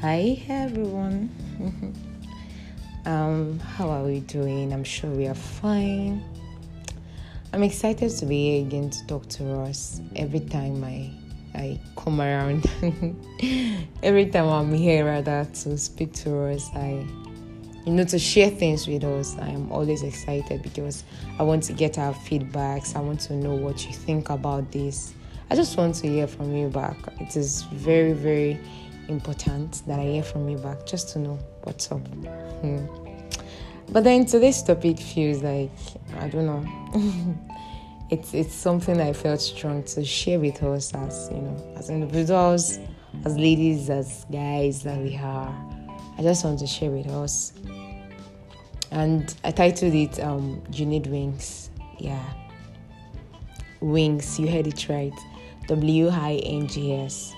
Hi everyone. um, how are we doing? I'm sure we are fine. I'm excited to be here again to talk to us. Every time I I come around, every time I'm here rather to speak to us, I you know to share things with us. I am always excited because I want to get our feedbacks. I want to know what you think about this. I just want to hear from you back. It is very very important that I hear from you back just to know what's up. Hmm. But then today's topic feels like I don't know. it's it's something I felt strong to share with us as you know, as individuals, as ladies, as guys that we are. I just want to share with us. And I titled it um, You Need Wings. Yeah. Wings, you heard it right. W I N G S.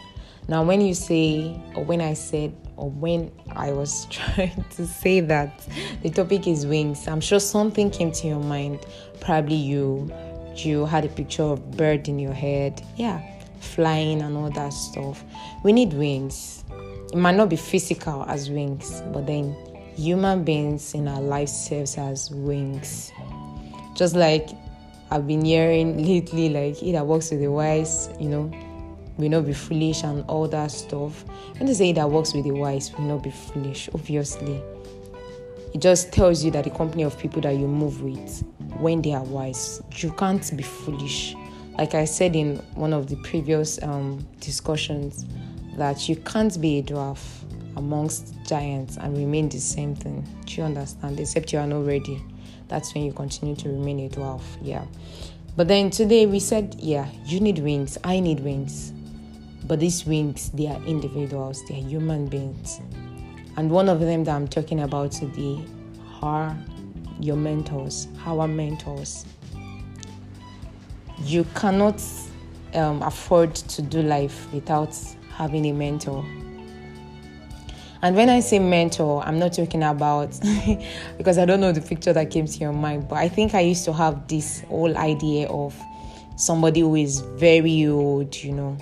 Now, when you say, or when I said, or when I was trying to say that the topic is wings, I'm sure something came to your mind. Probably you, you had a picture of bird in your head. Yeah, flying and all that stuff. We need wings. It might not be physical as wings, but then human beings in our life serves as wings. Just like I've been hearing lately, like he that works with the wise, you know, will not be foolish and all that stuff. When they say that works with the wise will not be foolish, obviously. It just tells you that the company of people that you move with, when they are wise, you can't be foolish. Like I said in one of the previous um, discussions, that you can't be a dwarf amongst giants and remain the same thing. Do you understand? Except you are not ready. That's when you continue to remain a dwarf. Yeah. But then today we said, yeah, you need wings. I need wings. But these wings, they are individuals, they are human beings. And one of them that I'm talking about today are your mentors, our mentors. You cannot um, afford to do life without having a mentor. And when I say mentor, I'm not talking about because I don't know the picture that came to your mind, but I think I used to have this whole idea of somebody who is very old, you know,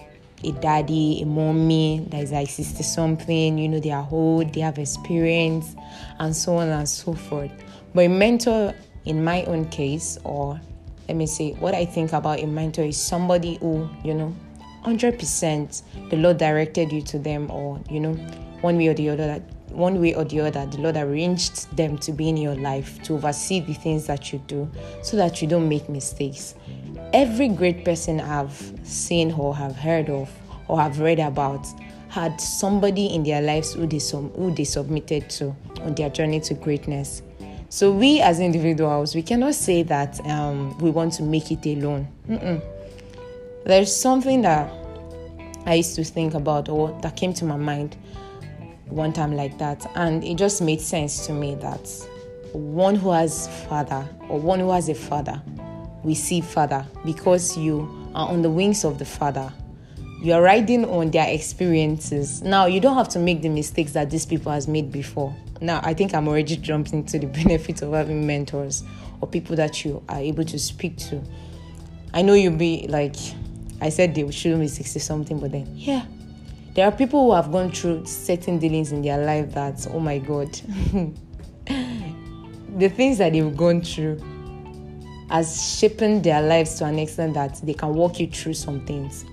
a daddy, a mommy that is like 60 something, you know, they are old, they have experience, and so on and so forth. But a mentor, in my own case, or let me say, what I think about a mentor is somebody who, you know, 100% the Lord directed you to them, or, you know, one way or the other, that one way or the other, the Lord arranged them to be in your life to oversee the things that you do so that you don't make mistakes every great person I've seen or have heard of or have read about had somebody in their lives who they, who they submitted to on their journey to greatness. So we as individuals, we cannot say that um, we want to make it alone. Mm-mm. There's something that I used to think about or that came to my mind one time like that, and it just made sense to me that one who has father or one who has a father receive Father because you are on the wings of the Father. You are riding on their experiences. Now you don't have to make the mistakes that these people has made before. Now I think I'm already jumping to the benefit of having mentors or people that you are able to speak to. I know you'll be like I said they shouldn't be 60 something, but then yeah. There are people who have gone through certain dealings in their life that oh my god. the things that they've gone through has shaping their lives to an extent that they can walk you through some things.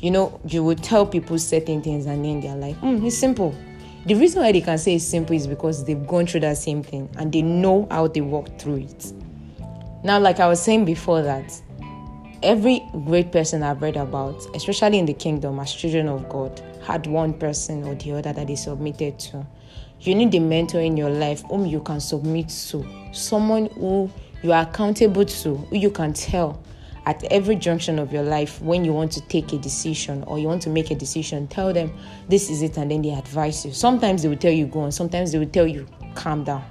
You know, you would tell people certain things and then they're like, mm, it's simple. The reason why they can say it's simple is because they've gone through that same thing and they know how they walk through it. Now, like I was saying before that, every great person I've read about, especially in the kingdom as children of God, had one person or the other that they submitted to. You need a mentor in your life whom you can submit to, someone who you are accountable to, who you can tell at every junction of your life when you want to take a decision or you want to make a decision, tell them this is it and then they advise you. Sometimes they will tell you go on, sometimes they will tell you calm down.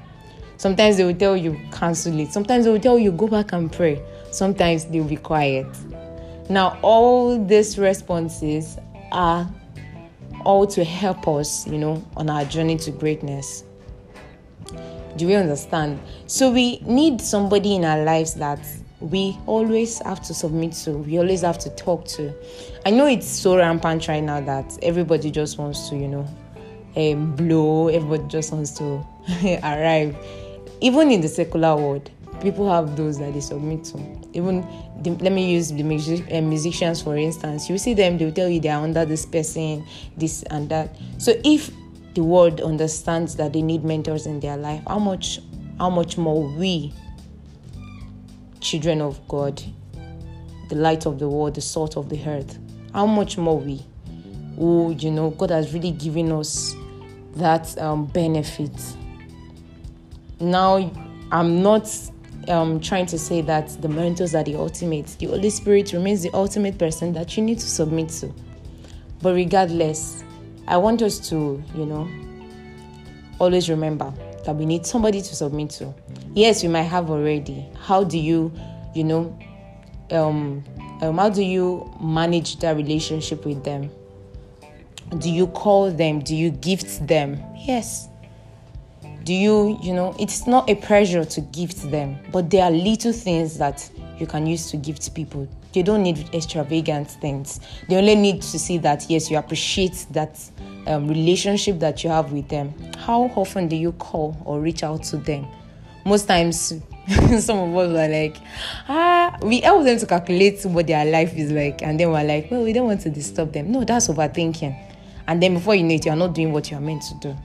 Sometimes they will tell you cancel it. Sometimes they will tell you go back and pray. Sometimes they will be quiet. Now, all these responses are all to help us, you know, on our journey to greatness. Do we understand? So we need somebody in our lives that we always have to submit to, we always have to talk to. I know it's so rampant right now that everybody just wants to, you know, um, blow. Everybody just wants to arrive. Even in the secular world, people have those that they submit to. Even the, let me use the music, uh, musicians for instance. You see them, they'll tell you they are under this person, this and that. So if the world understands that they need mentors in their life, how much, how much more we, children of God, the light of the world, the salt of the earth, how much more we, who you know, God has really given us that um, benefit. Now, I'm not um, trying to say that the mentors are the ultimate. The Holy Spirit remains the ultimate person that you need to submit to. But regardless, I want us to, you know, always remember that we need somebody to submit to. Yes, we might have already. How do you, you know, um, um, how do you manage that relationship with them? Do you call them? Do you gift them? Yes do you you know it's not a pressure to gift them but there are little things that you can use to gift people they don't need extravagant things they only need to see that yes you appreciate that um, relationship that you have with them how often do you call or reach out to them most times some of us are like ah we help them to calculate what their life is like and then we're like well we don't want to disturb them no that's overthinking and then before you know it you're not doing what you're meant to do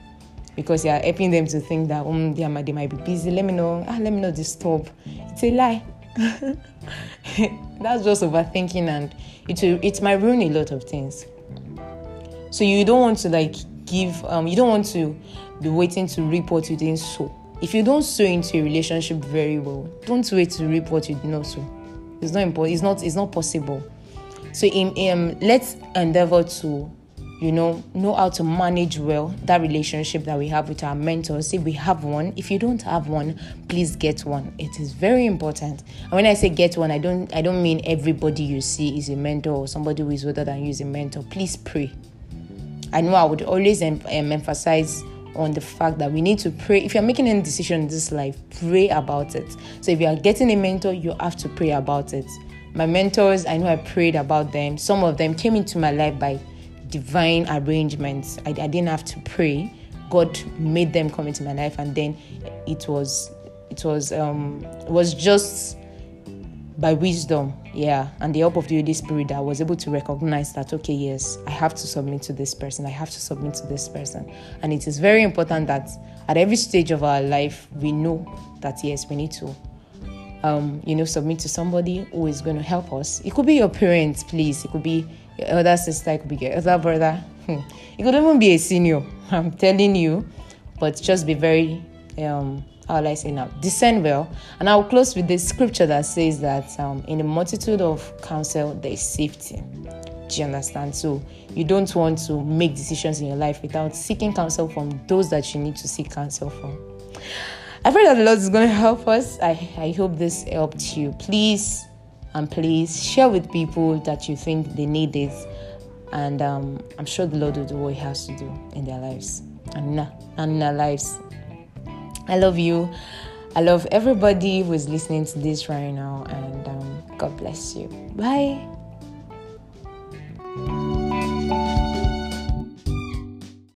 because you're helping them to think that um, they, might, they might be busy. Let me know. Ah, let me not disturb. It's a lie. That's just overthinking, and it it might ruin a lot of things. So you don't want to like give. Um, you don't want to be waiting to reap what you didn't sow. If you don't sow into a relationship very well, don't wait to reap what you did not sow. It's not important. It's not. It's not possible. So um, let's endeavor to you know, know how to manage well that relationship that we have with our mentors. If we have one, if you don't have one, please get one. It is very important. And when I say get one, I don't I don't mean everybody you see is a mentor or somebody who is older than you is a mentor. Please pray. I know I would always em- em- emphasize on the fact that we need to pray. If you're making any decision in this life, pray about it. So if you are getting a mentor, you have to pray about it. My mentors, I know I prayed about them. Some of them came into my life by divine arrangements. I, I didn't have to pray. God made them come into my life, and then it was it was um it was just by wisdom, yeah, and the help of the Holy Spirit that I was able to recognize that okay, yes, I have to submit to this person, I have to submit to this person. And it is very important that at every stage of our life we know that yes, we need to um, you know, submit to somebody who is going to help us. It could be your parents, please. It could be your elder sister, could be your elder brother. Hmm. It could even be a senior. I'm telling you, but just be very um, how will I say now? Discern well. And I'll close with this scripture that says that um, in the multitude of counsel, there is safety. Do you understand? So you don't want to make decisions in your life without seeking counsel from those that you need to seek counsel from. I pray that the Lord is going to help us. I, I hope this helped you. Please and please share with people that you think they need it. And um, I'm sure the Lord will do what He has to do in their lives and, and in our lives. I love you. I love everybody who is listening to this right now. And um, God bless you. Bye.